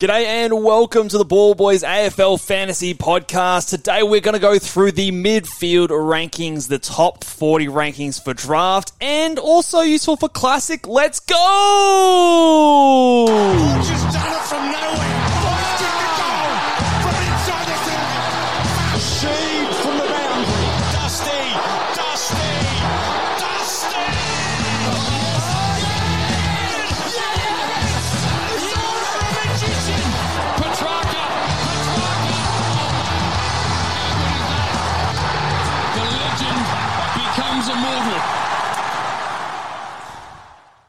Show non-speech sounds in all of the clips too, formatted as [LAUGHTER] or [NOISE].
G'day and welcome to the Ball Boys AFL Fantasy Podcast. Today we're going to go through the midfield rankings, the top 40 rankings for draft, and also useful for classic. Let's go!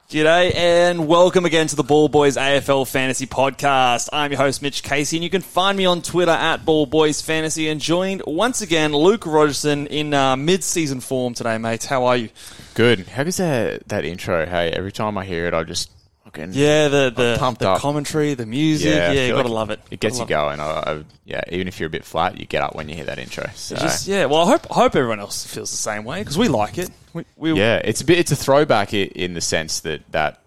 G'day and welcome again to the Ball Boys AFL Fantasy Podcast. I'm your host Mitch Casey and you can find me on Twitter at Ball Boys Fantasy and joined once again Luke Rogerson in uh, mid-season form today, mate. How are you? Good. How is that that intro? Hey, every time I hear it, I just fucking Yeah, the the, pumped the up. commentary, the music, yeah, I you gotta love it. It gets you going. I, I, yeah, even if you're a bit flat, you get up when you hear that intro. So. Just, yeah, well, I hope I hope everyone else feels the same way because we like it. We, we yeah, it's a bit. It's a throwback in the sense that that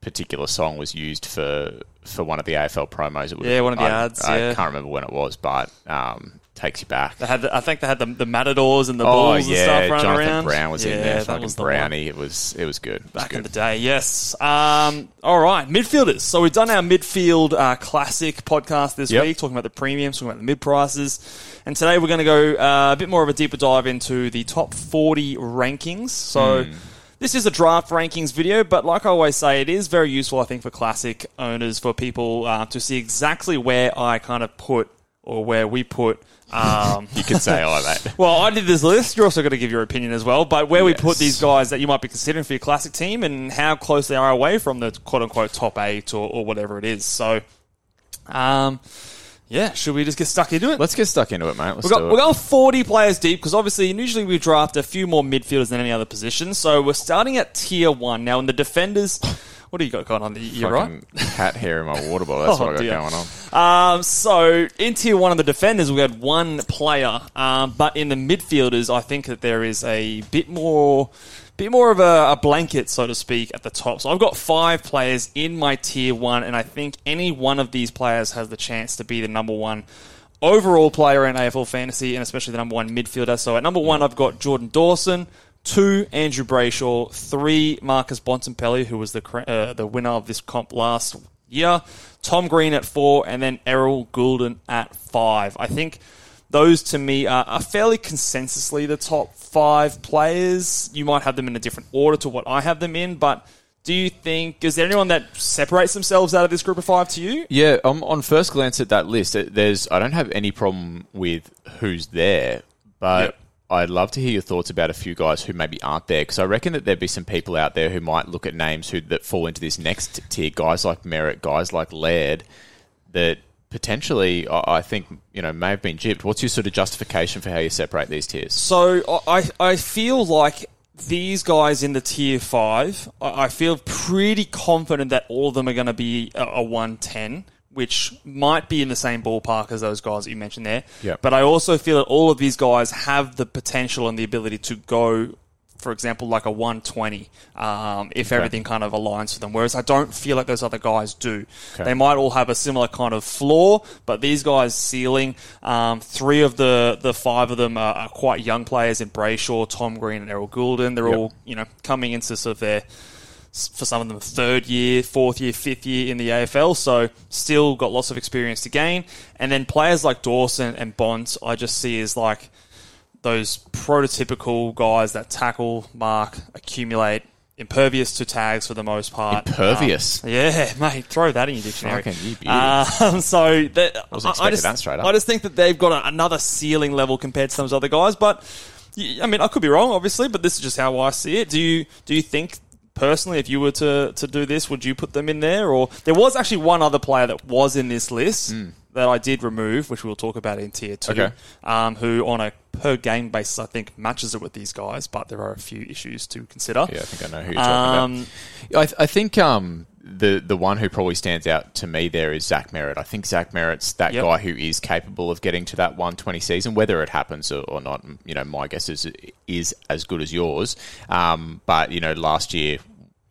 particular song was used for for one of the AFL promos. It was, Yeah, one of the I, ads, I yeah. can't remember when it was, but um, takes you back. They had, the, I think they had the, the matadors and the Oh bulls and stuff running Jonathan around. Brown was yeah, in there. that Fucking was the. Brownie. It was it was good. It was Back in the day, yes. Um, all right, midfielders. So we've done our midfield uh, classic podcast this Yep. week, talking about the premiums, talking about the mid prices, and today we're going to go uh, a bit more of a deeper dive into the top forty rankings. So. Hmm. This is a draft rankings video, but like I always say, it is very useful, I think, for classic owners, for people uh, to see exactly where I kind of put or where we put um, You could say like that. [LAUGHS] well, I did this list. You're also going to give your opinion as well. But where we put these guys that you might be considering for your classic team and how close they are away from the quote unquote top eight or, or whatever it is. So, um, yeah, should we just get stuck into it? Let's get stuck into it, mate. Let's We've got, we're going 40 players deep because obviously, usually we draft a few more midfielders than any other position. So we're starting at tier one. Now, in the defenders, what do you got going on? You're right. Fucking cat hair in my water bottle. [LAUGHS] That's Oh, what I got dear. going on. Um, so in tier one of the defenders, we had one player, um, but in the midfielders, I think that there is a bit more, bit more of a, a blanket, so to speak, at the top. So I've got five players in my tier one, and I think any one of these players has the chance to be the number one overall player in AFL fantasy, and especially the number one midfielder. So at number one, I've got Jordan Dawson. Two, Andrew Brayshaw. Three, Marcus Bontempelli, who was the uh, the winner of this comp last year. Tom Green at four, and then Errol Gulden at five. I think those to me are, are fairly consensusly the top five players. You might have them in a different order to what I have them in, but do you think is there anyone that separates themselves out of this group of five to you? Yeah, um, on first glance at that list, there's I don't have any problem with who's there, but Yep. I'd love to hear your thoughts about a few guys who maybe aren't there because I reckon that there'd be some people out there who might look at names who that fall into this next tier, guys like Merrett, guys like Laird, that potentially I think you know may have been gypped. What's your sort of justification for how you separate these tiers? So I, I feel like these guys in the tier five, I feel pretty confident that all of them are going to be a, a 110, which might be in the same ballpark as those guys that you mentioned there. Yep. But I also feel that all of these guys have the potential and the ability to go, for example, like a 120, um, if everything kind of aligns for them. Whereas I don't feel like those other guys do. Okay. They might all have a similar kind of floor, but these guys' ceiling, um, three of the, the five of them are, are quite young players in Brayshaw, Tom Green, and Errol Gulden. They're Yep. all, you know, coming into sort of their for some of them third year, fourth year, fifth year in the AFL. So still got lots of experience to gain. And then players like Dawson and Bont, I just see as like those prototypical guys that tackle, mark, accumulate, impervious to tags for the most part. Impervious? Um, yeah, [LAUGHS] mate, throw that in your dictionary. Fucking you beauty. Um, [LAUGHS] so that, I- I expecting just, that straight up. I just think that they've got a, another ceiling level compared to some of those other guys. But I mean, I could be wrong, obviously, but this is just how I see it. Do you do you think? Personally, if you were to, to do this, would you put them in there? Or there was actually one other player that was in this list that I did remove, which we'll talk about in tier two. Okay. Um, who on a per game basis, I think matches it with these guys, but there are a few issues to consider. Yeah, I think I know who you're talking Um, about. I, th- I think um, the the one who probably stands out to me there is Zach Merrett. I think Zach Merrett's that Yep. guy who is capable of getting to that 120 season, whether it happens or, or not. You know, my guess is is as good as yours. Um, but you know, last year,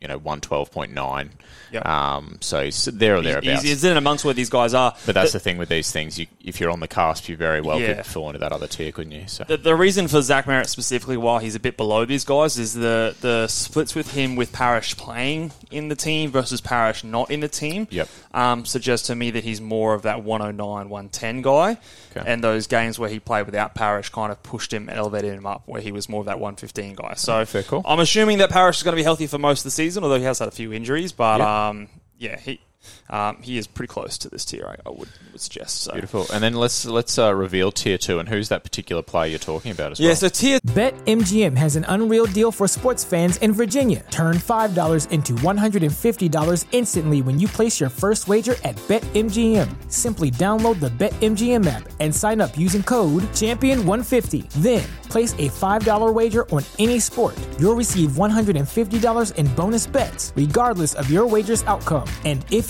you know, 112.9. Yep. Um, so there or thereabouts. He's, he's in amongst where these guys are. but that's the thing with these things. You, if you're on the cusp, you very well Yeah. could fall into that other tier, couldn't you? So The, the reason for Zach Merrett specifically why he's a bit below these guys is the the splits with him with Parish playing in the team versus Parish not in the team. Yep. Um, suggests to me that he's more of that 109, 110 guy. Okay. And those games where he played without Parish kind of pushed him and elevated him up where he was more of that 115 guy. So Fair call. I'm assuming that Parish is going to be healthy for most of the season, although he has had a few injuries. But Yep. um, yeah, he um, he is pretty close to this tier, I, I would, would suggest. So. beautiful. And then let's let's uh, reveal tier two and who's that particular player you're talking about as Yeah, well. so tier BetMGM has an unreal deal for sports fans in Virginia. Turn $5 into $150 instantly when you place your first wager at BetMGM. Simply download the BetMGM app and sign up using code Champion150. Then, place a $5 wager on any sport. You'll receive $150 in bonus bets, regardless of your wager's outcome. And if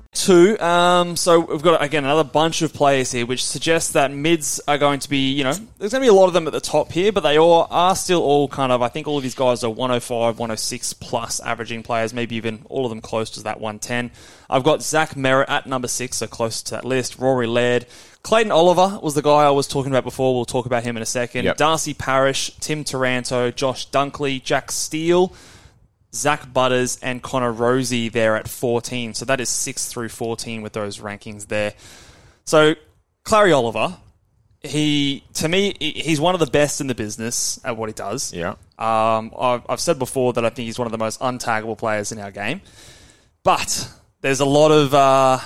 two. Um, so we've got again another bunch of players here, which suggests that mids are going to be, you know, there's going to be a lot of them at the top here, but they all are still all kind of. I think all of these guys are 105, 106 plus averaging players, maybe even all of them close to that 110. I've got Zach Merrett at number six, so close to that list. Rory Laird. Clayton Oliver was the guy I was talking about before. We'll talk about him in a second. Yep. Darcy Parish, Tim Taranto, Josh Dunkley, Jack Steele. Zach Butters and Connor Rozee there at 14. So that is 6 through 14 with those rankings there. So Clary Oliver, he to me he's one of the best in the business at what he does. Yeah. Um, I've, I've said before that I think he's one of the most untaggable players in our game, but there's a lot of uh,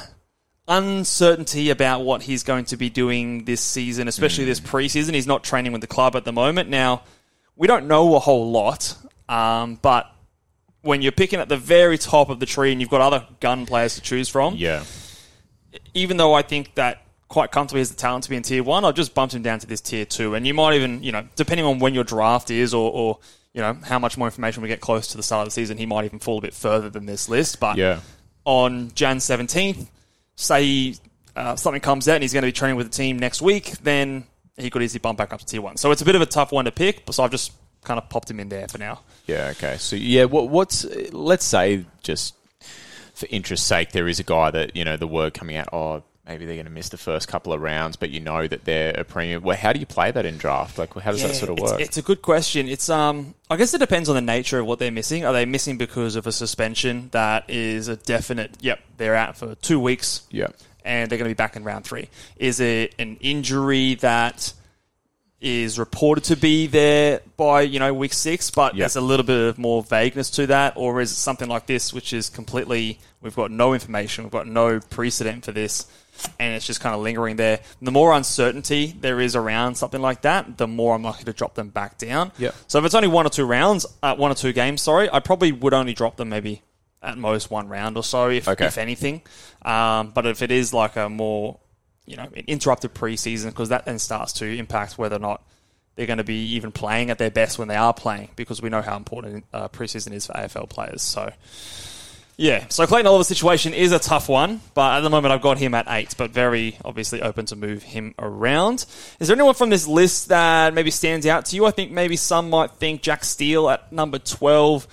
uncertainty about what he's going to be doing this season, especially this preseason. He's not training with the club at the moment. Now we don't know a whole lot, um, but when you're picking at the very top of the tree and you've got other gun players to choose from, Yeah. even though I think that quite comfortably has the talent to be in tier one, I've just bumped him down to this tier two. And you might even, you know, depending on when your draft is or, or you know, how much more information we get close to the start of the season, he might even fall a bit further than this list. But Yeah. on Jan 17th, say uh, something comes out and he's going to be training with the team next week, then he could easily bump back up to tier one. So it's a bit of a tough one to pick, so I've just kind of popped him in there for now. Yeah. Okay. So yeah, what, what's let's say just for interest's sake, there is a guy that you know the word coming out. Oh, maybe they're going to miss the first couple of rounds, but you know that they're a premium. Well, how do you play that in draft? Like, how does that sort of it's- work? It's, a good question. It's um, I guess it depends on the nature of what they're missing. Are they missing because of a suspension that is a definite? Yep, they're out for two weeks. yeah. and they're going to be back in round three. Is it an injury that is reported to be there by you know week six, but Yep. there's a little bit of more vagueness to that, or is it something like this, which is completely we've got no information, we've got no precedent for this, and it's just kind of lingering there. The more uncertainty there is around something like that, the more I'm likely to drop them back down. Yep. So if it's only one or two rounds, uh, one or two games, sorry, I probably would only drop them maybe at most one round or so, if, Okay. if anything. Um, but if it is like a more you know, interrupted preseason because that then starts to impact whether or not they're going to be even playing at their best when they are playing because we know how important uh, preseason is for AFL players. So, yeah. So Clayton Oliver's situation is a tough one, but at the moment I've got him at eight, but very obviously open to move him around. Is there anyone from this list that maybe stands out to you? I think maybe some might think Jack Steele at number 12,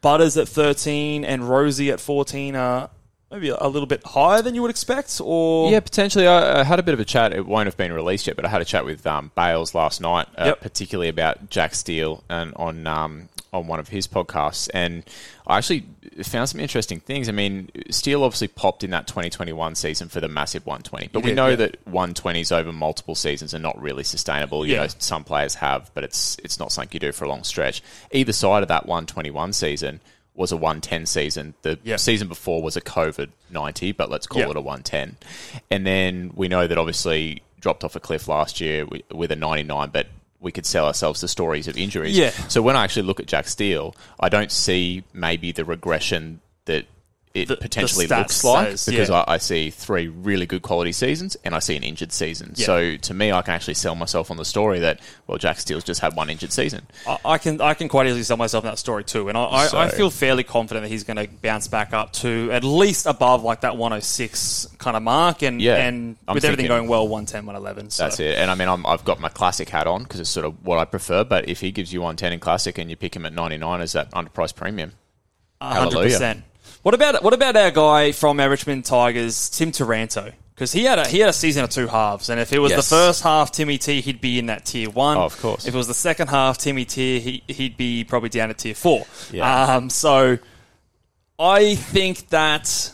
Butters at 13, and Rozee at 14 are maybe a little bit higher than you would expect, or Yeah, potentially. I, I had a bit of a chat. It won't have been released yet, but I had a chat with um, Bales last night, uh, Yep. particularly about Jack Steele and on um, on one of his podcasts, and I actually found some interesting things. I mean, Steele obviously popped in that 2021 season for the massive 120, but He we did, know yeah. that 120s over multiple seasons are not really sustainable. You Yeah. know, some players have, but it's it's not something you do for a long stretch. Either side of that 121 season was a 110 season. The Yeah. season before was a COVID 90, but let's call Yeah. it a 110. And then we know that obviously dropped off a cliff last year with, with a 99, but we could sell ourselves the stories of injuries. Yeah. So when I actually look at Jack Steele, I don't see maybe the regression that it The- the potentially stats looks like says, because yeah. I, I see three really good quality seasons and I see an injured season. Yeah. So to me, I can actually sell myself on the story that well, Jack Steele's just had one injured season. I- I can I can quite easily sell myself in that story too, and I, I, So- I feel fairly confident that he's going to bounce back up to at least above like that 106 kind of mark, and Yeah, and I'm with everything going well, 110, 111. So. That's it. And I mean, I'm, I've got my classic hat on because it's sort of what I prefer. But if he gives you 110 in classic and you pick him at 99 as that underpriced premium, hundred Hallelujah. What about what about our guy from our Richmond Tigers, Tim Taranto? Because he had a he had a season of two halves, and if it was Yes. the first half, Timmy T, he'd be in that tier one. Oh, of course. If it was the second half, Timmy T, he, he'd be probably down at tier four. Yeah. Um, so I think that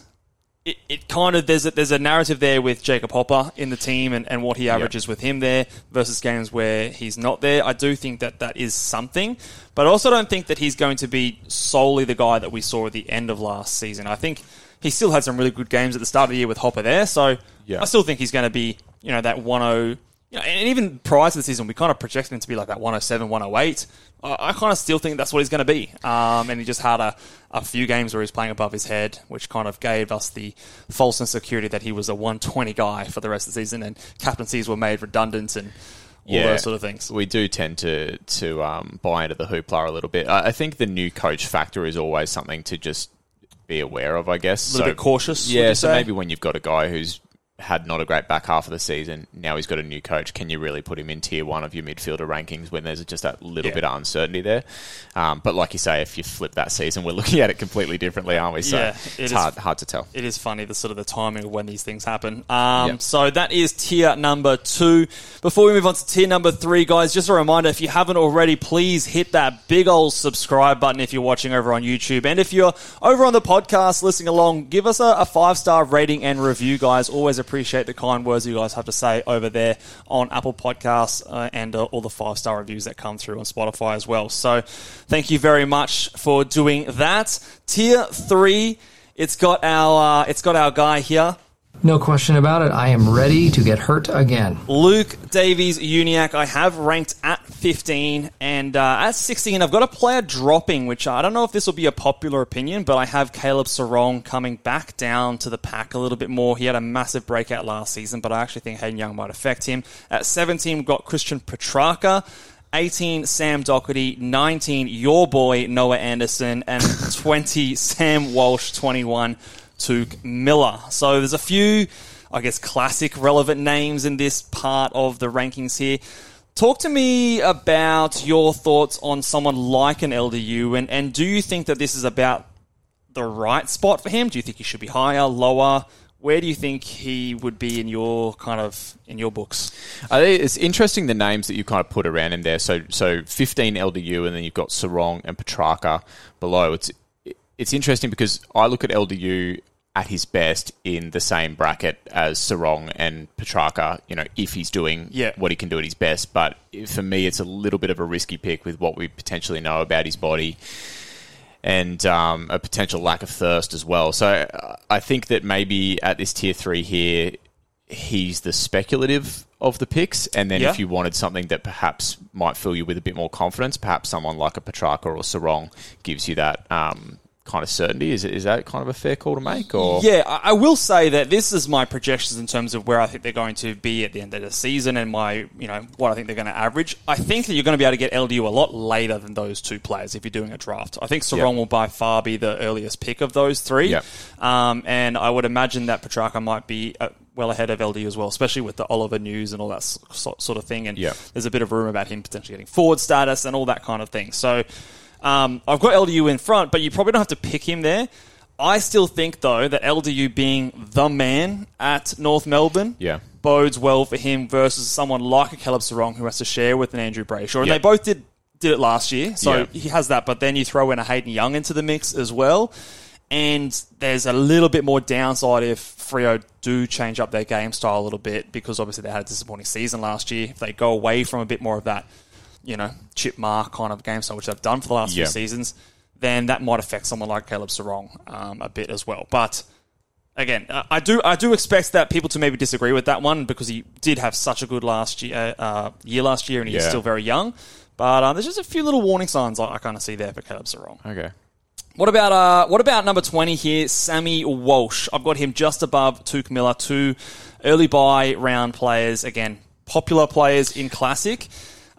it, it kind of there's a, there's a narrative there with Jacob Hopper in the team and, and what he averages with him there versus games where he's not there. I do think that that is something, but I also don't think that he's going to be solely the guy that we saw at the end of last season. I think he still had some really good games at the start of the year with Hopper there, so Yeah. I still think he's going to be you know that 10. You know, and even prior to the season, we kind of projected him to be like that 107, 108. I, I kind of still think that's what he's going to be. Um, and he just had a, a few games where he was playing above his head, which kind of gave us the false insecurity that he was a 120 guy for the rest of the season, and captaincies were made redundant and all those sort of things. We do tend to to um, buy into the hoopla a little bit. I, I think the new coach factor is always something to just be aware of. I guess A little bit cautious, would Yeah, so maybe when you've got a guy who's had not a great back half of the season, now he's got a new coach. Can you really put him in tier one of your midfielder rankings when there's just that little Yeah. bit of uncertainty there? Um, but like you say, if you flip that season, we're [LAUGHS] looking at it completely differently, aren't we? So Yeah, it it's is- hard hard to tell. it is funny the sort of the timing of when these things happen. Um, Yep. So that is tier number two. Before we move on to tier number three, guys, just a reminder: if you haven't already, please hit that big old subscribe button if you're watching over on YouTube, and if you're over on the podcast listening along, give us a, a five star rating and review, guys. Always appreciate the kind words you guys have to say over there on Apple Podcasts uh, and uh, all the five star reviews that come through on Spotify as well. So thank you very much for doing that. Tier three. It's got our uh, it's got our guy here, No question about it. I am ready to get hurt again. Luke Davies-Uniacke. I have ranked at 15 and uh, at 16. I've got a player dropping, which I don't know if this will be a popular opinion, but I have Caleb Serong coming back down to the pack a little bit more. He had a massive breakout last season, but I actually think Hayden Young might affect him. At 17, we've got Christian Petracca. 18, Sam Doherty. 19, your boy, Noah Anderson. And 20, Sam Walsh. 21, Touk Miller. So there's a few, I guess, classic relevant names in this part of the rankings here. Talk to me about your thoughts on someone like an LDU, and, and do you think that this is about the right spot for him? Do you think he should be higher, lower? Where do you think he would be in your kind of in your books? Think it's interesting the names that you kind of put around him there. So, so 15 LDU, and then you've got Serong and Petracca below. It's it's interesting because I look at LDU at his best in the same bracket as Serong and Petracca. You know, if he's doing Yeah. what he can do at his best, but for me, it's a little bit of a risky pick with what we potentially know about his body and um, a potential lack of thirst as well. So uh, I think that maybe at this tier three here, he's the speculative of the picks, and then Yeah. if you wanted something that perhaps might fill you with a bit more confidence, perhaps someone like a Petracca or Serong gives you that um, kind of certainty. Is is that kind of a fair call to make? Or Yeah, I will say that this is my projections in terms of where I think they're going to be at the end of the season and my, you know, what I think they're going to average. I think that you're going to be able to get LDU a lot later than those two players if you're doing a draft. I think Serong Yeah. will by far be the earliest pick of those three. Yeah. Um, and I would imagine that Petracca might be uh, well ahead of LDU as well, especially with the Oliver news and all that sort of thing. And Yeah. there's a bit of rumor about him potentially getting forward status and all that kind of thing. So um, I've got LDU in front, but you probably don't have to pick him there. I still think, though, that LDU being the man at North Melbourne Yeah. bodes well for him versus someone like a Caleb Serong who has to share with an Andrew Brayshaw. And Yeah. they both did did it last year, so Yeah. he has that. But then you throw in a Hayden Young into the mix as well, and there's a little bit more downside if Freo do change up their game style a little bit because obviously they had a disappointing season last year. If they go away from a bit more of that, you know, chip mark kind of game style, which they've done for the last Yeah. few seasons, then that might affect someone like Caleb Serong um, a bit as well. But again, uh, I do I do expect that people to maybe disagree with that one because he did have such a good last year uh, year last year and he's Yeah. still very young. But uh, there's just a few little warning signs I, I kind of see there for Caleb Serong. okay. What about uh, what about number twenty here, Sammy Walsh? I've got him just above Touk Miller, two early buy round players. Again, popular players in Classic.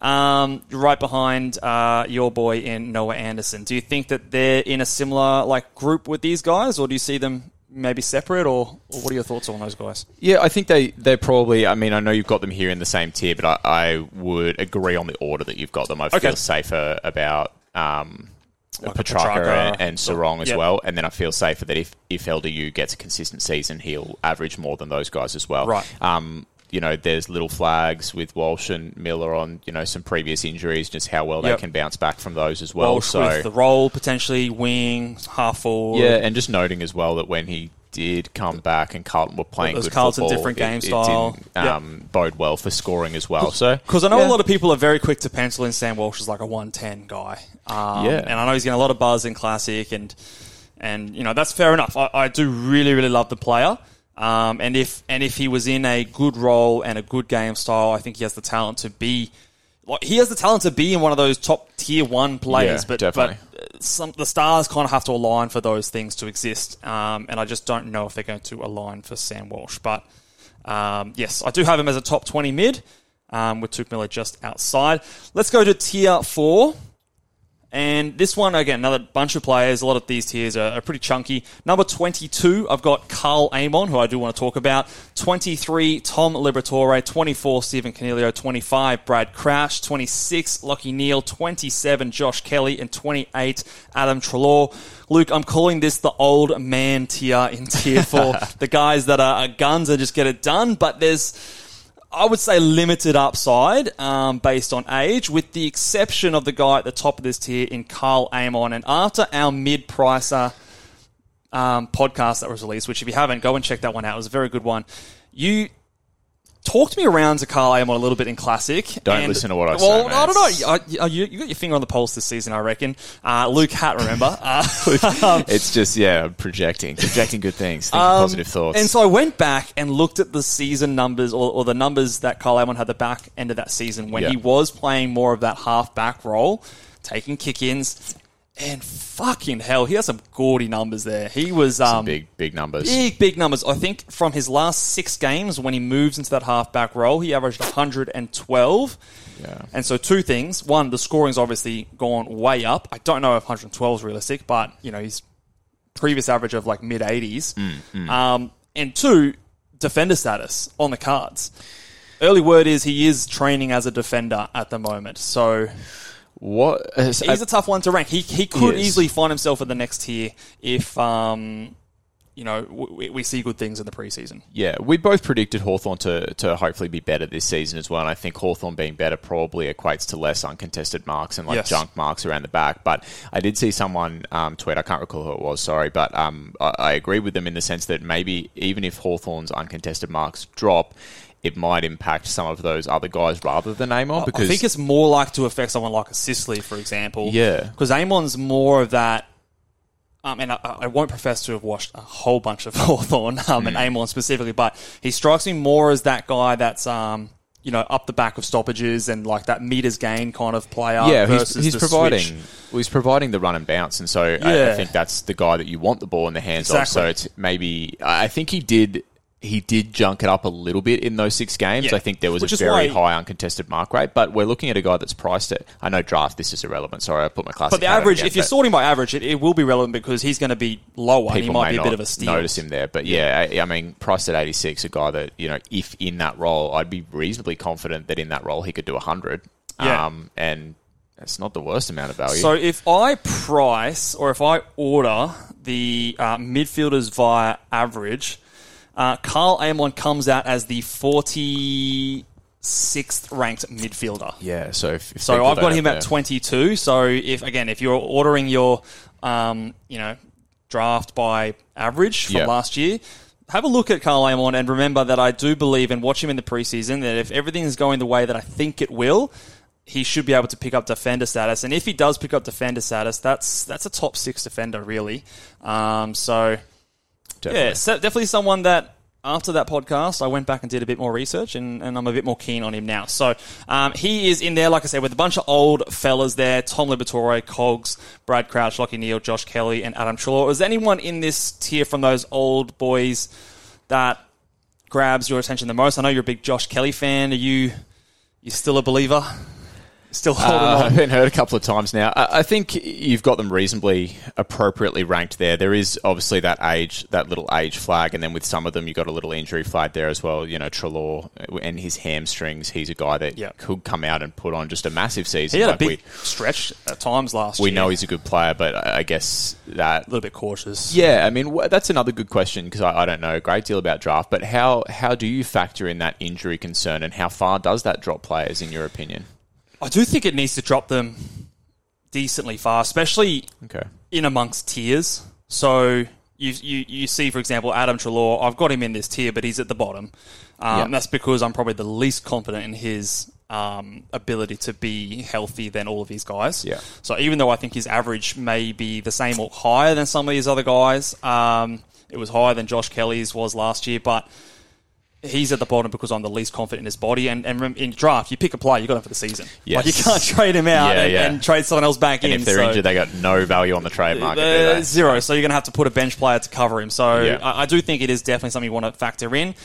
Um, right behind uh, your boy in Noah Anderson. Do you think that they're in a similar like group with these guys, or do you see them maybe separate, or, or what are your thoughts on those guys? Yeah, I think they they're probably. I mean, I know you've got them here in the same tier, but I, I would agree on the order that you've got them. I Okay. feel safer about um, Like Petracca, Petracca, and, and Serong as yep. well, and then I feel safer that if if LDU gets a consistent season, he'll average more than those guys as well. Right. Um, you know, there's little flags with Walsh and Miller on you know some previous injuries, just how well Yep. they can bounce back from those as well. Walsh so with the role potentially wing half forward. yeah, and just noting as well that when he did come back and Carlton were playing good Carlton football, different game it, style. didn't Yep. um, bode well for scoring as well. So Because I know yeah. a lot of people are very quick to pencil in Sam Walsh as like a 110 guy. Um, Yeah. And I know he's getting a lot of buzz in Classic, and, and you know, that's fair enough. I, I do really, really love the player. Um, and if and if he was in a good role and a good game style, I think he has the talent to be. Like, he has the talent to be in one of those top tier one players, Yeah, but definitely. but uh, some the stars kind of have to align for those things to exist. Um, and I just don't know if they're going to align for Sam Walsh. But um, yes, I do have him as a top 20 mid, um, with Touk Miller just outside. Let's go to tier four. And this one, again, another bunch of players. A lot of these tiers are, are pretty chunky. Number 22, I've got Karl Amon, who I do want to talk about. 23, Tom Liberatore. 24, Stephen Coniglio. 25, Brad Crouch. 26, Lachie Neale. 27, Josh Kelly. And 28, Adam Treloar. Luke, I'm calling this the old man tier in tier four. [LAUGHS] the guys that are, are guns and just get it done. But there's I would say limited upside um, based on age, with the exception of the guy at the top of this tier in Karl Amon. And after our mid pricer um, podcast that was released, which if you haven't, go and check that one out. It was a very good one. You talked me around to Karl Amon a little bit in Classic. Don't and- listen to what I say, Well. I don't know. You, you got your finger on the pulse this season, I reckon. Uh, Luke Hat, remember? [LAUGHS] Uh, [LAUGHS] it's just yeah, projecting, projecting good things, thinking Um, positive thoughts. And so I went back and looked at the season numbers or, or the numbers that Kyle Amon had the back end of that season when Yeah. he was playing more of that half back role, taking kick ins. And fucking hell, he has some gaudy numbers there. He was um, big big numbers. big, big numbers. I think from his last six games when he moves into that half back role, he averaged 112. Yeah. And so two things. One, the scoring's obviously gone way up. I don't know if 112 is realistic, but you know, his previous average of like mid 80s. Mm, Um, and two, defender status on the cards. Early word is he is training as a defender at the moment. So What? uh, he's a tough one to rank. He, he could He easily find himself in the next tier if, um, you know, we, we see good things in the preseason. Yeah, we both predicted Hawthorn to, to hopefully be better this season as well. And I think Hawthorn being better probably equates to less uncontested marks and like Yes. junk marks around the back. But I did see someone um, tweet, I can't recall who it was, sorry, but um, I, I agree with them in the sense that maybe even if Hawthorn's uncontested marks drop, it might impact some of those other guys rather than Amon because I think it's more like to affect someone like a Sicily, for example. Yeah. Because Amon's more of that. Um, and I, I won't profess to have watched a whole bunch of [LAUGHS] Hawthorn um, Hmm. and Amon specifically, but he strikes me more as that guy that's um, you know, up the back of stoppages and like that meters gain kind of player. yeah, versus he's, he's providing well, he's providing the run and bounce, and so I, I think that's the guy that you want the ball in the hands of. So it's maybe I think he did he did junk it up a little bit in those six games. Yeah. I think there was Which a very high uncontested mark rate, but we're looking at a guy that's priced at. I know draft this is irrelevant. Sorry, I put my class. But the average, again, if you're sorting by average, it, it will be relevant because he's going to be lower. and He might be a bit of a steal. notice him there. But yeah, I, I mean, priced at 86, a guy that you know, if in that role, I'd be reasonably confident that in that role he could do 100. Yeah. Um, and that's not the worst amount of value. So if I price or if I order the uh, midfielders via average, uh, Karl Amon comes out as the 46th ranked midfielder. yeah, so if, if So I've got him at their- 22. So if again, if you're ordering your, um, you know, draft by average from Yeah. last year, have a look at Karl Amon and remember that I do believe and watch him in the preseason that if everything is going the way that I think it will, he should be able to pick up defender status. And if he does pick up defender status, that's that's a top six defender really. Um, so Definitely. yeah, so definitely someone that after that podcast, I went back and did a bit more research, and, and I'm a bit more keen on him now. So um, he is in there, like I said, with a bunch of old fellas there: Tom Liberatore, Cogs, Brad Crouch, Lachie Neale, Josh Kelly, and Adam Treloar. Is anyone in this tier from those old boys that grabs your attention the most? I know you're a big Josh Kelly fan. Are you you still a believer? Still holding Uh, on? I've been heard a couple of times now. I, I think you've got them reasonably appropriately ranked there. There is obviously that age, that little age flag, and then with some of them, you've got a little injury flag there as well. You know, Treloar and his hamstrings. He's a guy that Yeah. could come out and put on just a massive season. He had a Like, big stretch at times last we, we year. know he's a good player, but I guess that a little bit cautious. Yeah, I mean that's another good question because I, I don't know a great deal about draft. But how how do you factor in that injury concern, and how far does that drop players in your opinion? I do think it needs to drop them decently far, especially Okay, in amongst tiers. So you you, you see, for example, Adam Treloar. I've got him in this tier, but he's at the bottom. Um, Yeah. That's because I'm probably the least confident in his um, ability to be healthy than all of these guys. Yeah. So even though I think his average may be the same or higher than some of these other guys, um, it was higher than Josh Kelly's was last year, but. He's at the bottom because I'm the least confident in his body. And, and in draft, you pick a player, you got him for the season. Yes. Like you can't [LAUGHS] trade him out Yeah, and, yeah. and trade someone else back and in. if they're so- injured, they got no value on the trade market. do uh, zero. So you're going to have to put a bench player to cover him. So Yeah. I, I do think it is definitely something you want to factor in.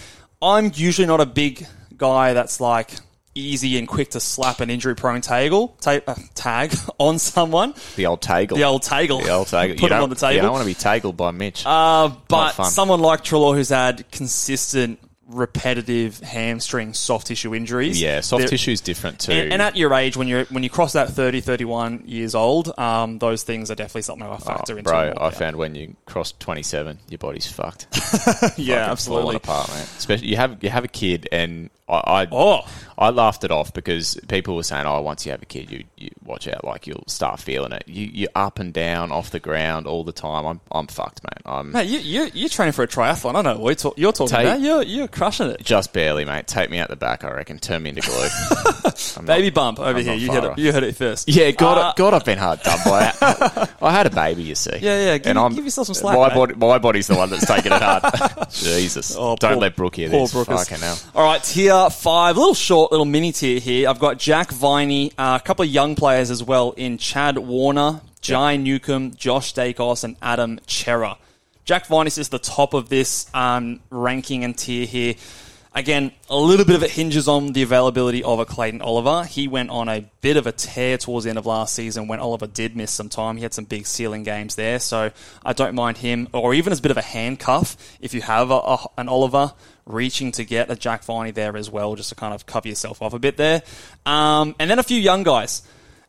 I'm usually not a big guy that's like easy and quick to slap an injury prone taggle, ta- uh, tag [LAUGHS] on someone. The old Tagle. The old taggle. The old Tagle. [LAUGHS] Put you him on the table. You don't want to be tagled by Mitch. Uh, but someone like Treloar who's had consistent, repetitive hamstring soft tissue injuries. yeah, soft tissue is different too. And, and at your age, when you're when you cross that 30, 31 years old, um, those things are definitely something I factor Oh, into. bro, I found when you cross 27, your body's fucked. [LAUGHS] yeah, absolutely. falling apart, man. Especially you have you have a kid, and I I, Oh. I laughed it off because people were saying, "Oh, once you have a kid, you, you watch out, like you'll start feeling it. You you're up and down off the ground all the time. I'm I'm fucked, mate. I'm Mate, you, you, you're training for a triathlon. I know what you're, you're talking Take- about. You're, you're crushing it. just barely, mate. Take me out the back, I reckon. Turn me into glue. [LAUGHS] I'm not- Baby bump over I'm here. You heard, it, you heard it first. Yeah, God, Uh, God, I've been hard done by. [LAUGHS] I had a baby, you see. Yeah, yeah, give- give yourself some slack, My mate. body, my body's the one that's taking it hard. [LAUGHS] Jesus, Oh, don't poor- let Brooke hear poor this. Brookers. Fucking hell. All right, tier five, little short, little mini tier here. I've got Jack Viney, uh, a couple of young players as well in Chad Warner, Jai Newcombe, Josh Daicos, and Adam Cerra. Jack Viney is the top of this um, ranking and tier here. Again, a little bit of it hinges on the availability of a Clayton Oliver. He went on a bit of a tear towards the end of last season when Oliver did miss some time. He had some big ceiling games there, so I don't mind him, or even as a bit of a handcuff if you have a, a, an Oliver reaching to get a Jack Viney there as well, just to kind of cover yourself off a bit there. Um, and then a few young guys.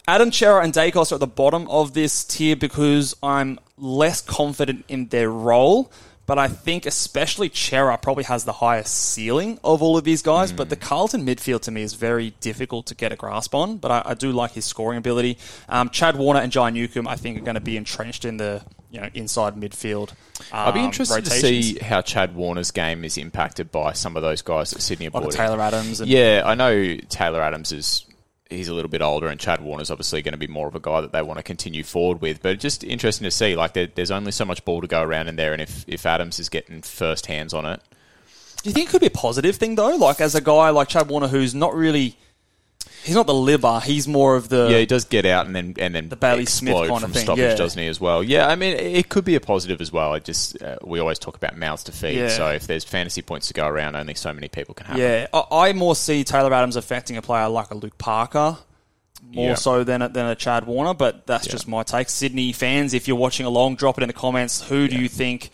Adam Cerra and Daicos are at the bottom of this tier because I'm less confident in their role. But I think especially Cerra probably has the highest ceiling of all of these guys. But the Carlton midfield to me is very difficult to get a grasp on. But I, I do like his scoring ability. Um, Chad Warner and Jai Newcombe, I think, are going to be entrenched in the you know inside midfield. Um, I'd be interested to see how Chad Warner's game is impacted by some of those guys at Sydney like a Taylor Adams. And, Yeah, I know Taylor Adams is he's a little bit older, and Chad Warner's obviously going to be more of a guy that they want to continue forward with. But just interesting to see, like there, there's only so much ball to go around in there, and if if Adams is getting first hands on it, Do you think it could be a positive thing though? Like as a guy like Chad Warner, who's not really, he's not the liver. He's more of the Yeah, he does get out and then and then the Bailey Smith kind of from thing, stoppage, yeah. doesn't he? As well. Yeah, I mean, it could be a positive as well. I just uh, we always talk about mouths to feed. Yeah. So if there's fantasy points to go around, only so many people can have. Yeah, I, I more see Taylor Adams affecting a player like a Luke Parker more so than a, than a Chad Warner, but that's just my take. Sydney fans, if you're watching along, drop it in the comments. Who do you think,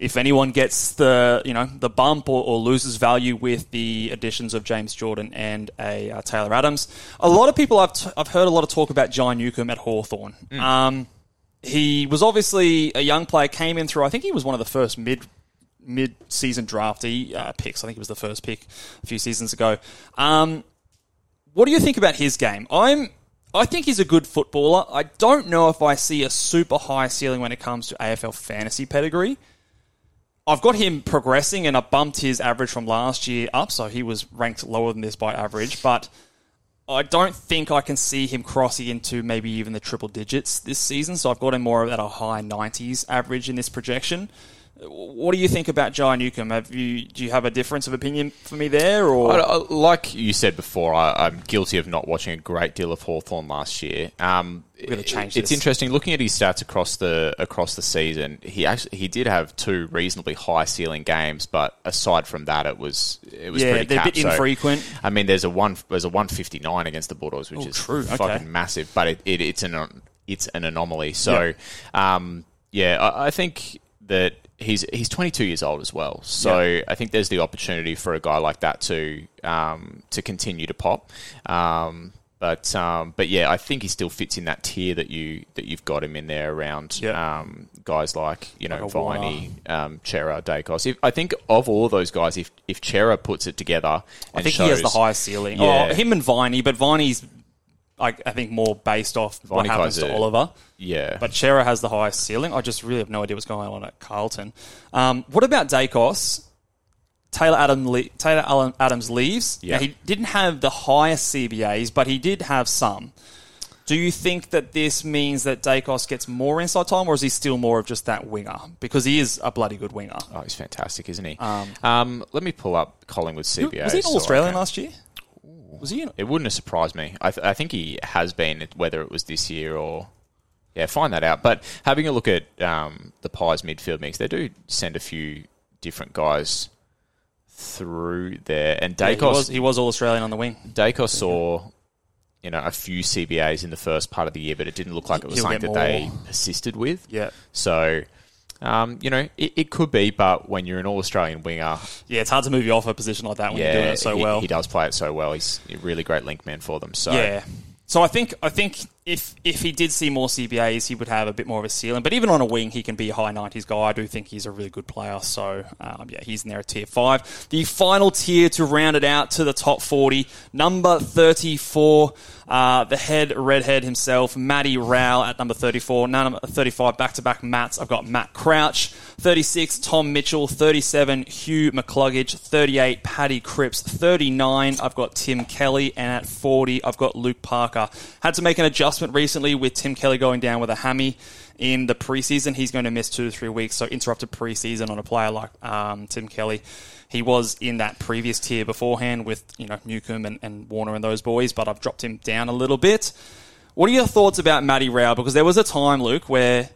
if anyone gets the you know the bump or, or loses value with the additions of James Jordon and a uh, Taylor Adams? A lot of people I've t- I've heard a lot of talk about John Newcombe at Hawthorn. Um, he was obviously a young player, came in through. I think he was one of the first mid mid season drafty uh, picks. I think he was the first pick a few seasons ago. Um, what do you think about his game? I'm I think he's a good footballer. I don't know if I see a super high ceiling when it comes to AFL fantasy pedigree. I've got him progressing and I bumped his average from last year up, so he was ranked lower than this by average, but I don't think I can see him crossing into maybe even the triple digits this season. So I've got him more at a high 90s average in this projection. What do you think about Jai Newcombe? Have you do you have a difference of opinion for me there, or I, I- like you said before, I, I'm guilty of not watching a great deal of Hawthorn last year. Um, change It's interesting looking at his stats across the across the season. He actually he did have two reasonably high ceiling games, but aside from that, it was it was Yeah, pretty they're a bit capped. So, infrequent. I mean, there's a one there's a 159 against the Bulldogs, which Oh, is true, okay. fucking massive, but it, it, it's an it's an anomaly. So, um, yeah, I, I think that he's he's 22 years old as well. So I think there's the opportunity for a guy like that to um, to continue to pop. Um, but um, but yeah, I think he still fits in that tier that you that you've got him in there around Yeah. um, guys like you know Like. Viney, um, Cerra, Daicos. If, I think of all those guys, if if Cerra puts it together, I think he has the highest ceiling. Yeah. Oh, him and Viney, but Viney's I, I think more based off what Viney happens to Kaiser. Oliver. Yeah, But Cerra has the highest ceiling. I just really have no idea what's going on at Carlton. Um, what about Daicos? Taylor Adam le- Taylor Allen Adams leaves. Yeah. Now, he didn't have the highest CBAs, but he did have some. Do you think that this means that Daicos gets more inside time, or is he still more of just that winger? Because he is a bloody good winger. Oh, he's fantastic, isn't he? Um, let me pull up Collingwood CBA. was he an All Australian last year? Was he? In- It wouldn't have surprised me. I, th- I think he has been, whether it was this year or. Yeah, find that out. But having a look at um, the Pies midfield mix, they do send a few different guys through there. And Yeah, he was, he was All Australian on the wing. Daicos saw you know a few CBAs in the first part of the year, but it didn't look like it was He'll something that they persisted with. Yeah. So, um, you know, it, it could be, but when you're an All Australian winger, Yeah, it's hard to move you off a position like that when yeah, you're doing it so he, well. he does play it so well. He's a really great link man for them. So, Yeah. So I think I think if if he did see more CBAs, he would have a bit more of a ceiling. But even on a wing, he can be a high nineties guy. I do think he's a really good player. So um, yeah, he's in there at tier five. The final tier to round it out to the top forty, number thirty four. Uh, the head redhead himself, Matty Rowell at number 34. Number 35, back to back Matts. I've got Matt Crouch. 36, Tom Mitchell. 37, Hugh McCluggage. 38, Paddy Cripps. 39, I've got Tim Kelly. And at 40, I've got Luke Parker. Had to make an adjustment recently with Tim Kelly going down with a hammy in the preseason. He's going to miss two to three weeks, so interrupted preseason on a player like um, Tim Kelly. He was in that previous tier beforehand with you know Newcombe and, and Warner and those boys, but I've dropped him down a little bit. What are your thoughts about Matty Rowell? Because there was a time, Luke, where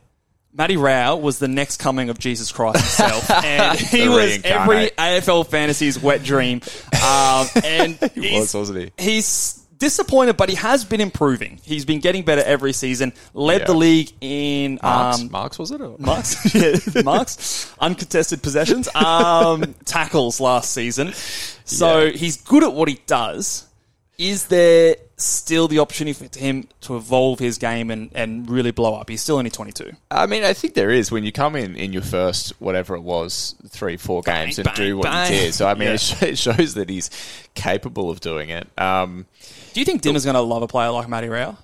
Matty Rowell was the next coming of Jesus Christ himself, [LAUGHS] and he was every. AFL fantasy's wet dream. Um, and [LAUGHS] he was, wasn't he? He's disappointed, but he has been improving. He's been getting better every season. Led Yeah. the league in Marks, um, Marks was it? Or? marks, [LAUGHS] yeah, marks, uncontested possessions, um, [LAUGHS] tackles last season. So Yeah. he's good at what he does. Is there still the opportunity for him to evolve his game and, and really blow up? He's still only 22. I mean, I think there is when you come in in your first whatever it was three, four games and bang, do what bang. you did. So I mean, Yeah. it, sh- it shows that he's capable of doing it. Um, Do you think Dimma's going to love a player like Matty Rowell?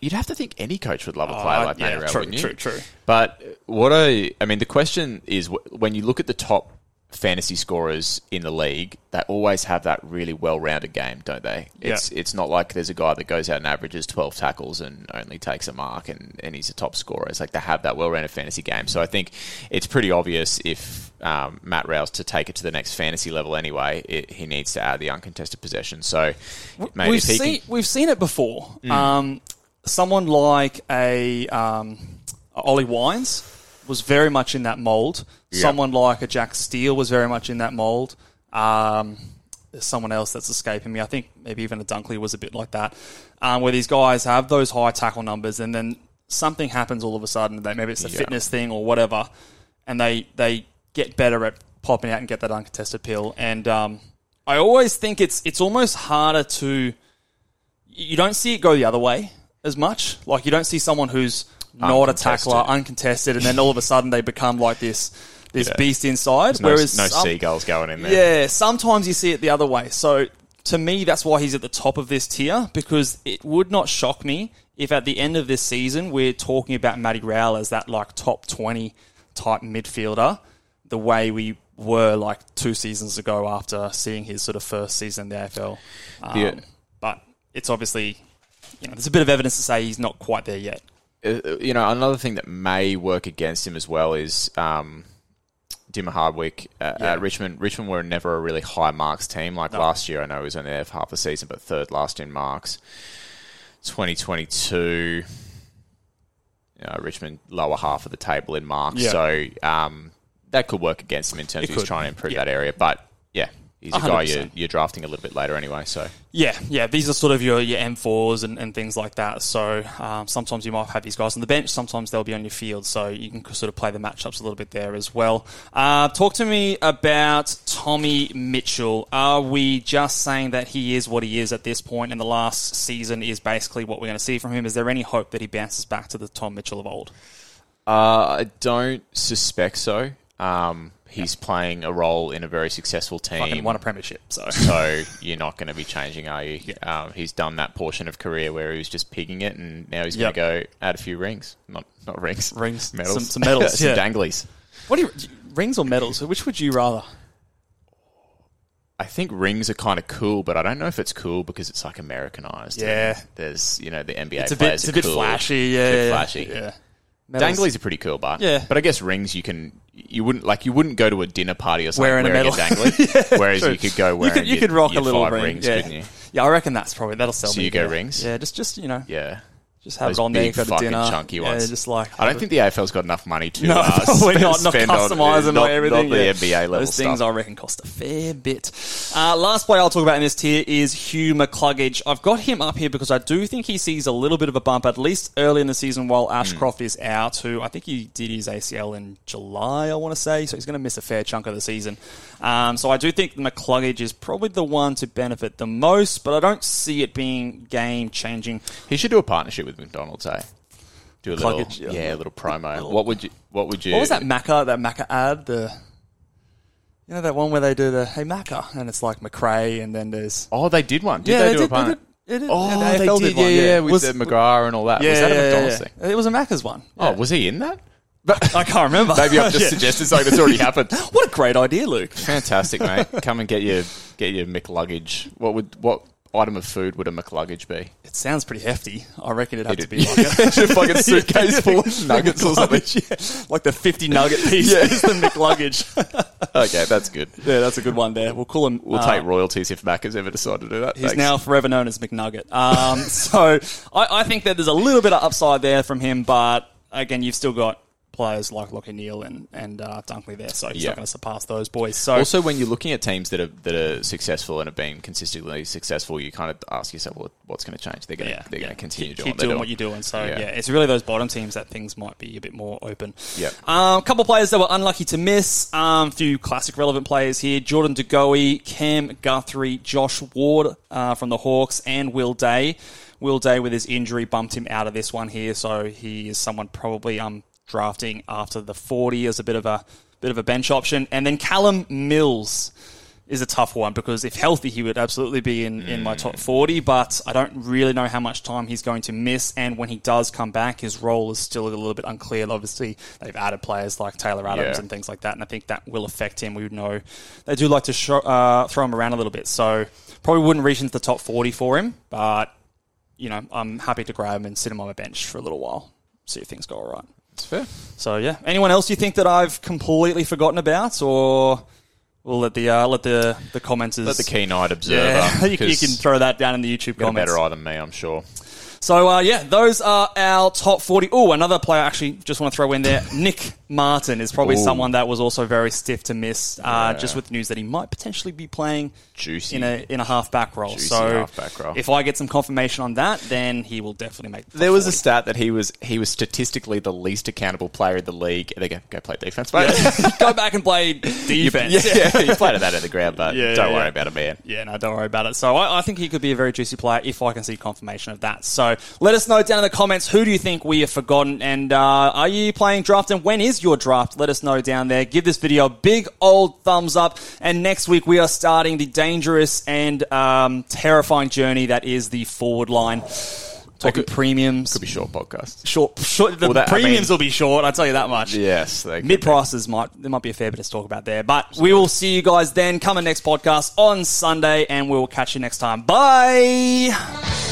you'd have to think any coach would love a player Uh, like yeah, Matty Rowell, true, wouldn't you? true, true. But what I, I mean, the question is wh- when you look at the top fantasy scorers in the league, they always have that really well-rounded game, don't they? It's it's not like there's a guy that goes out and averages 12 tackles and only takes a mark and, and he's a top scorer. It's like they have that well-rounded fantasy game. So I think it's pretty obvious if um, Matt Rouse to take it to the next fantasy level anyway, it, he needs to add the uncontested possession. So maybe we've seen can, we've seen it before. Mm. Um, someone like a um, Ollie Wines was very much in that mold. Someone like a Jack Steele was very much in that mold. Um, there's someone else that's escaping me. I think maybe even a Dunkley was a bit like that, um, where these guys have those high tackle numbers, and then something happens all of a sudden. That maybe it's a Yeah. fitness thing or whatever, and they they get better at popping out and get that uncontested pill. And um, I always think it's it's almost harder to you don't see it go the other way as much. Like you don't see someone who's not a tackler, Uncontested. and then all of a sudden they become like this this Yeah. beast inside. no, Whereas no some- seagulls going in there. yeah, sometimes you see it the other way. So to me, that's why he's at the top of this tier because it would not shock me if at the end of this season we're talking about Matty Rowell as that like top twenty type midfielder, the way we were like two seasons ago after seeing his sort of first season in the AFL. Um, Yeah. But it's obviously you know there's a bit of evidence to say he's not quite there yet. Uh, you know, another thing that may work against him as well is um, Dimma Hardwick uh, Yeah. at Richmond. Richmond were never a really high marks team. Like last year, I know he was only there for half the season, but third last in marks. 2022, you know, Richmond lower half of the table in marks. Yeah. So um, that could work against him in terms It of he's trying to improve Yeah. that area. But yeah, he's a guy you're, you're drafting a little bit later anyway. So Yeah, yeah. These are sort of your, your M4s and, and things like that. So um, sometimes you might have these guys on the bench. Sometimes they'll be on your field. So you can sort of play the matchups a little bit there as well. Uh, talk to me about Tommy Mitchell. Are we just saying that he is what he is at this point and the last season is basically what we're going to see from him? Is there any hope that he bounces back to the Tom Mitchell of old? Uh, I don't suspect so. Um, he's playing a role in a very successful Fucking team. won a premiership. So so you're not going to be changing, are you? Um, he's done that portion of career where he was just pigging it, and now he's going to go add a few rings. Not not rings, Rings. medals, Some- some medals, [LAUGHS] some yeah. danglies. what do you rings or medals? Which would you rather? I think rings are kind of cool, but I don't know if it's cool because it's like Americanized. Yeah. There's you know the NBA It's a bit, players it's a bit cool, flashy. Yeah, a bit yeah, yeah. flashy. Yeah. Medals. Danglies are pretty cool, but Yeah. But I guess rings you can you wouldn't like you wouldn't go to a dinner party or something Wearing wearing, a medal. dangly, [LAUGHS] whereas True. you could go You wearing could, you your- could rock a little five ring. rings, yeah. couldn't you? yeah, I reckon that's probably that'll sell So me. you go yeah. rings? Yeah, just just you know, Yeah. Just have it on there. big Go to fucking dinner. chunky yeah, just like I don't think the AFL's got enough money to No, uh, [LAUGHS] probably not. [LAUGHS] Not spend on- customising not, or everything. Not the yeah. NBA level Those things stuff. I reckon cost a fair bit. Uh, last player I'll talk about in this tier is Hugh McCluggage. I've got him up here because I do think he sees a little bit of a bump, at least early in the season, while Hmm. Ashcroft is out. Who I think he did his ACL in July, I want to say, so he's going to miss a fair chunk of the season. Um, so I do think McCluggage is probably the one to benefit the most, but I don't see it being game changing. He should do a partnership with McDonald's, eh? Do a little, yeah. yeah, a little promo. What would you? What would you? What was that Macca? That Macca ad? The you know that one where they do the hey Macca, and it's like McRae, and then there's Oh, they did one. Did yeah, they, they do did, a partner? they did, they did, Oh, yeah, the they AFL did. one, yeah, yeah, with Was- the McGrath and all that. yeah, was that yeah, a yeah, McDonald's yeah. thing? It was a Macca's one. Oh, was he in that? But I can't remember. [LAUGHS] Maybe I've just [LAUGHS] Yeah. suggested something that's already happened. [LAUGHS] What a great idea, Luke. Fantastic, mate. Come and get your get your McLuggage. What would what item of food would a McLuggage be? It sounds pretty hefty. I reckon it'd have to It'd be like a [LAUGHS] fucking [LAUGHS] suitcase full of [LAUGHS] nuggets or something. Yeah. like the fifty nugget piece Yeah. is the McLuggage. Okay, that's good. yeah, that's a good one there. We'll call him. We'll uh, take royalties if Mac has ever decided to do that. He's Thanks. now forever known as McNugget. Um, so I, I think that there's a little bit of upside there from him, but again, you've still got players like Lachie Neale and and uh, Dunkley there, so he's Yeah. not going to surpass those boys. So Also, when you're looking at teams that are that are successful and have been consistently successful, you kind of ask yourself, well, what's going to change? They're going to yeah, they're yeah. going to continue keep, doing, keep what doing what you're doing. So yeah. Yeah. it's really those bottom teams that things might be a bit more open. Um, a couple of players that were unlucky to miss. Um, a few classic relevant players here: Jordan De Goey, Cam Guthrie, Josh Ward uh, from the Hawks, and Will Day. Will Day with his injury bumped him out of this one here, so he is someone probably um drafting after the 40 as a bit of a bit of a bench option. And then Callum Mills is a tough one because if healthy, he would absolutely be in, in my top 40, but I don't really know how much time he's going to miss. And when he does come back, his role is still a little bit unclear. Obviously, they've added players like Taylor Adams Yeah. and things like that, and I think that will affect him. We would know they do like to show, uh, throw him around a little bit, so probably wouldn't reach into the top 40 for him, but you know, I'm happy to grab him and sit him on my bench for a little while, see if things go all right. It's fair. So yeah, anyone else you think that I've completely forgotten about, or we'll let the uh, let the the commenters Let the keen-eyed observer. yeah, [LAUGHS] you, can- can throw that down in the YouTube you've got a comments. better eye than me, I'm sure. So uh, yeah, those are our top forty. Oh, another player actually just want to throw in there. [LAUGHS] Nic Martin is probably Ooh. someone that was also very stiff to miss, uh, just with news that he might potentially be playing Juicy. in a in a half back role. Juicy so half-back role. if I get some confirmation on that, then he will definitely make. The There was a 40. stat that he was he was statistically the least accountable player in the league. They go, go play defense, mate. [LAUGHS] go back and play You- defense. [LAUGHS] yeah, you played that at the ground, but Yeah, don't yeah, worry yeah. about it, man. Yeah, no, don't worry about it. So I, I think he could be a very juicy player if I can see confirmation of that. So let us know down in the comments who do you think we have forgotten, and uh, are you playing draft, and when is your draft? Let us know down there. Give this video a big old thumbs up, and next week we are starting the dangerous and um, terrifying journey that is the forward line. Talking could- premiums, Could be short podcast. short. short the Well, that- I premiums mean- will be short. I tell you that much. Yes, Mid prices might there might be a fair bit to talk about there, but we will see you guys then. Come in next podcast on Sunday, and we will catch you next time. Bye.